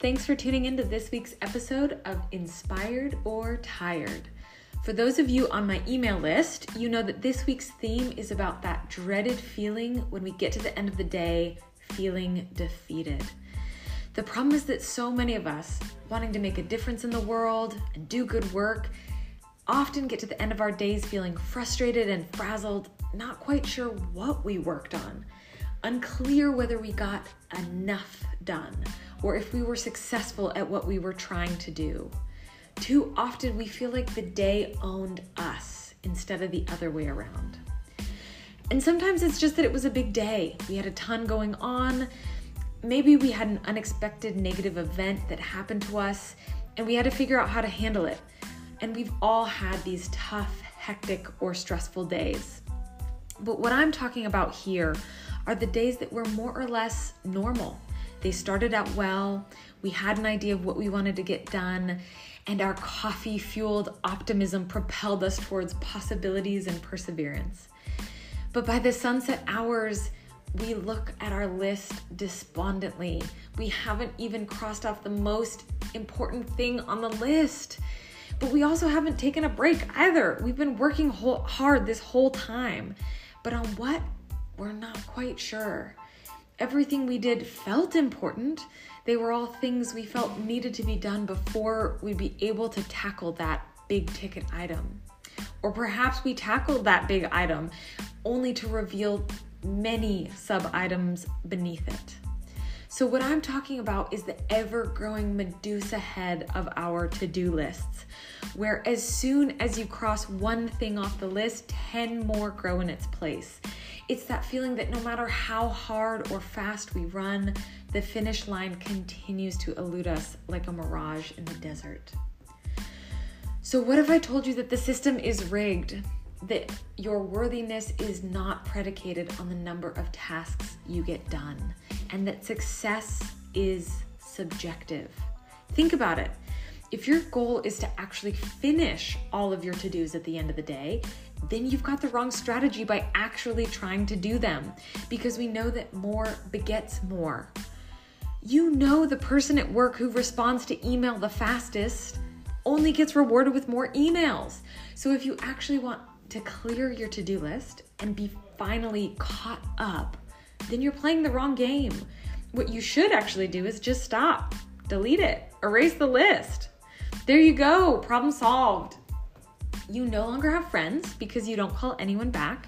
Thanks for tuning in to this week's episode of Inspired or Tired. For those of you on my email list, you know that this week's theme is about that dreaded feeling when we get to the end of the day feeling defeated. The problem is that so many of us, wanting to make a difference in the world and do good work, often get to the end of our days feeling frustrated and frazzled, not quite sure what we worked on, unclear whether we got enough done or if we were successful at what we were trying to do. Too often we feel like the day owned us instead of the other way around. And sometimes it's just that it was a big day. We had a ton going on. Maybe we had an unexpected negative event that happened to us and we had to figure out how to handle it. And we've all had these tough, hectic, or stressful days. But what I'm talking about here are the days that were more or less normal. They started out well, we had an idea of what we wanted to get done, and our coffee fueled optimism propelled us towards possibilities and perseverance. But by the sunset hours, we look at our list despondently. We haven't even crossed off the most important thing on the list. But we also haven't taken a break either. We've been working hard this whole time. But on what? We're not quite sure. Everything we did felt important. They were all things we felt needed to be done before we'd be able to tackle that big ticket item. Or perhaps we tackled that big item only to reveal many sub items beneath it. So, what I'm talking about is the ever growing Medusa head of our to do lists, where as soon as you cross one thing off the list, 10 more grow in its place. It's that feeling that no matter how hard or fast we run, the finish line continues to elude us like a mirage in the desert. So, what if I told you that the system is rigged? That your worthiness is not predicated on the number of tasks you get done, and that success is subjective. Think about it. If your goal is to actually finish all of your to dos at the end of the day, then you've got the wrong strategy by actually trying to do them because we know that more begets more. You know, the person at work who responds to email the fastest only gets rewarded with more emails. So if you actually want to clear your to do list and be finally caught up, then you're playing the wrong game. What you should actually do is just stop, delete it, erase the list. There you go, problem solved. You no longer have friends because you don't call anyone back.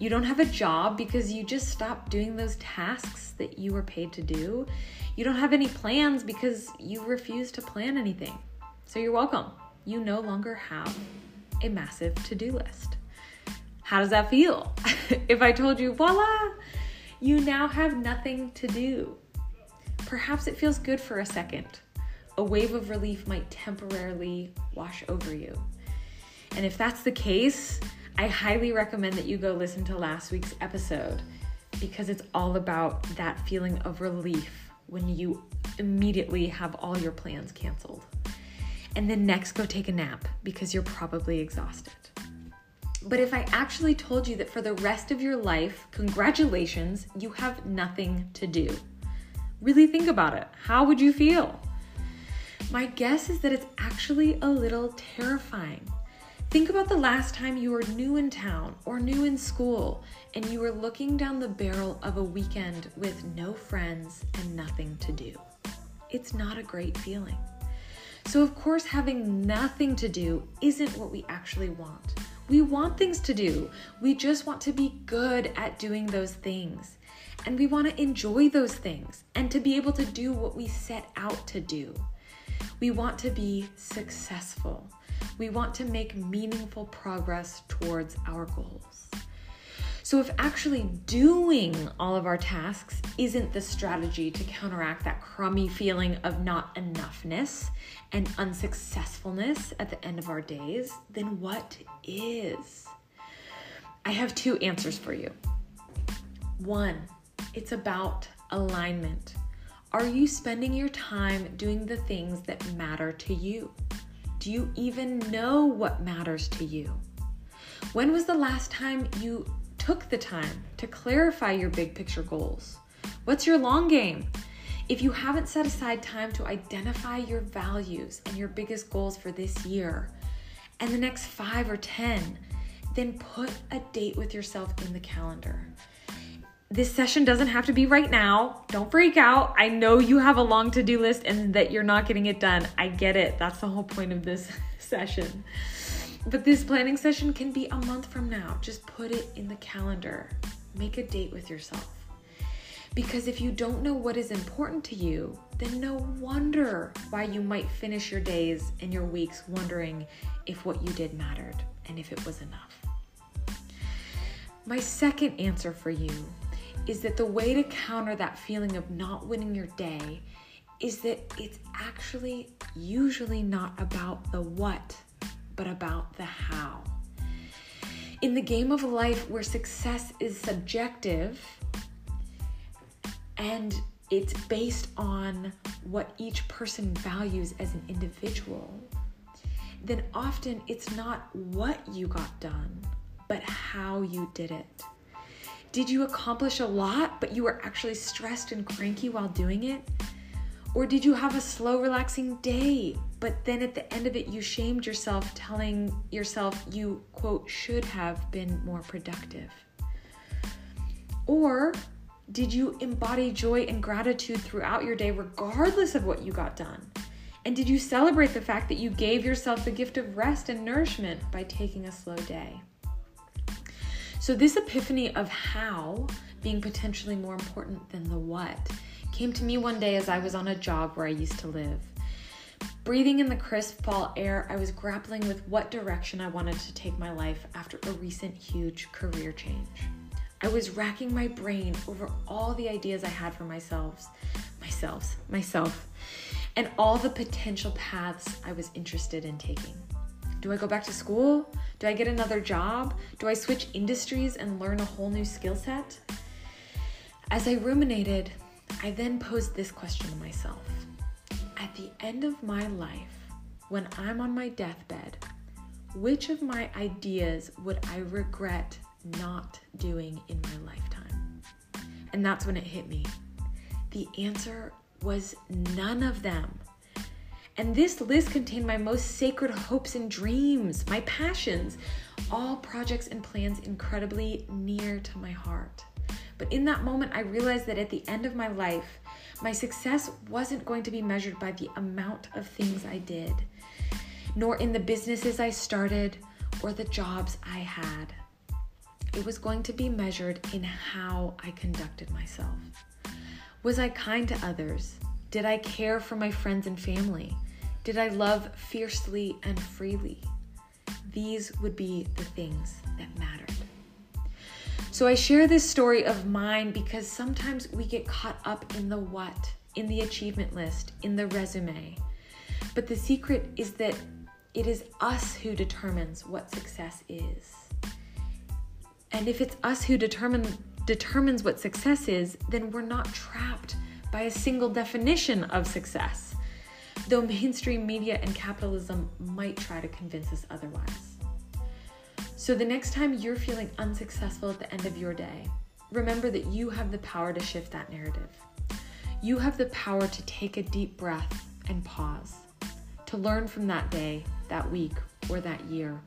You don't have a job because you just stopped doing those tasks that you were paid to do. You don't have any plans because you refuse to plan anything. So you're welcome. You no longer have a massive to do list. How does that feel? if I told you, voila, you now have nothing to do. Perhaps it feels good for a second. A wave of relief might temporarily wash over you. And if that's the case, I highly recommend that you go listen to last week's episode because it's all about that feeling of relief when you immediately have all your plans canceled. And then next, go take a nap because you're probably exhausted. But if I actually told you that for the rest of your life, congratulations, you have nothing to do. Really think about it. How would you feel? My guess is that it's actually a little terrifying. Think about the last time you were new in town or new in school and you were looking down the barrel of a weekend with no friends and nothing to do. It's not a great feeling. So, of course, having nothing to do isn't what we actually want. We want things to do. We just want to be good at doing those things. And we want to enjoy those things and to be able to do what we set out to do. We want to be successful. We want to make meaningful progress towards our goals. So, if actually doing all of our tasks isn't the strategy to counteract that crummy feeling of not enoughness and unsuccessfulness at the end of our days, then what is? I have two answers for you. One, it's about alignment. Are you spending your time doing the things that matter to you? Do you even know what matters to you? When was the last time you took the time to clarify your big picture goals? What's your long game? If you haven't set aside time to identify your values and your biggest goals for this year and the next five or 10, then put a date with yourself in the calendar. This session doesn't have to be right now. Don't freak out. I know you have a long to do list and that you're not getting it done. I get it. That's the whole point of this session. But this planning session can be a month from now. Just put it in the calendar. Make a date with yourself. Because if you don't know what is important to you, then no wonder why you might finish your days and your weeks wondering if what you did mattered and if it was enough. My second answer for you is that the way to counter that feeling of not winning your day is that it's actually usually not about the what, but about the how. In the game of life where success is subjective and it's based on what each person values as an individual, then often it's not what you got done, but how you did it. Did you accomplish a lot, but you were actually stressed and cranky while doing it? Or did you have a slow, relaxing day, but then at the end of it, you shamed yourself, telling yourself you, quote, should have been more productive? Or did you embody joy and gratitude throughout your day, regardless of what you got done? And did you celebrate the fact that you gave yourself the gift of rest and nourishment by taking a slow day? So, this epiphany of how being potentially more important than the what came to me one day as I was on a jog where I used to live. Breathing in the crisp fall air, I was grappling with what direction I wanted to take my life after a recent huge career change. I was racking my brain over all the ideas I had for myself, myself, myself, and all the potential paths I was interested in taking. Do I go back to school? Do I get another job? Do I switch industries and learn a whole new skill set? As I ruminated, I then posed this question to myself At the end of my life, when I'm on my deathbed, which of my ideas would I regret not doing in my lifetime? And that's when it hit me. The answer was none of them. And this list contained my most sacred hopes and dreams, my passions, all projects and plans incredibly near to my heart. But in that moment, I realized that at the end of my life, my success wasn't going to be measured by the amount of things I did, nor in the businesses I started or the jobs I had. It was going to be measured in how I conducted myself. Was I kind to others? Did I care for my friends and family? Did I love fiercely and freely? These would be the things that mattered. So I share this story of mine because sometimes we get caught up in the what, in the achievement list, in the resume. But the secret is that it is us who determines what success is. And if it's us who determine determines what success is, then we're not trapped by a single definition of success. Though mainstream media and capitalism might try to convince us otherwise. So the next time you're feeling unsuccessful at the end of your day, remember that you have the power to shift that narrative. You have the power to take a deep breath and pause, to learn from that day, that week, or that year.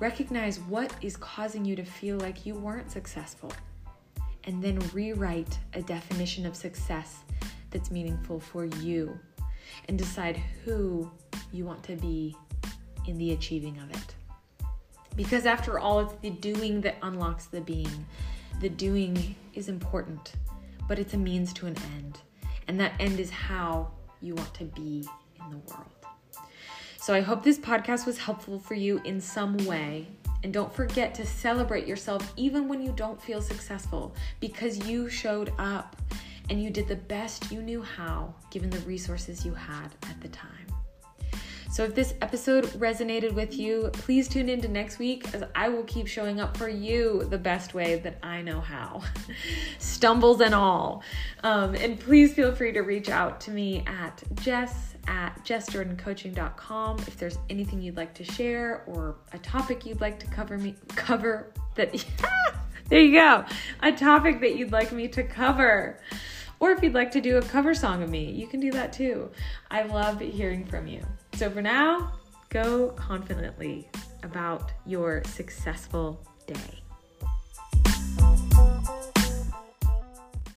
Recognize what is causing you to feel like you weren't successful, and then rewrite a definition of success that's meaningful for you and decide who you want to be in the achieving of it. Because after all, it's the doing that unlocks the being. The doing is important, but it's a means to an end. And that end is how you want to be in the world. So I hope this podcast was helpful for you in some way. And don't forget to celebrate yourself even when you don't feel successful because you showed up and you did the best you knew how given the resources you had at the time. So if this episode resonated with you, please tune in to next week as I will keep showing up for you the best way that I know how, stumbles and all. Um, and please feel free to reach out to me at jess at jessjordancoaching.com if there's anything you'd like to share or a topic you'd like to cover me cover that there you go a topic that you'd like me to cover Or if you'd like to do a cover song of me, you can do that too. I love hearing from you. So for now, go confidently about your successful day.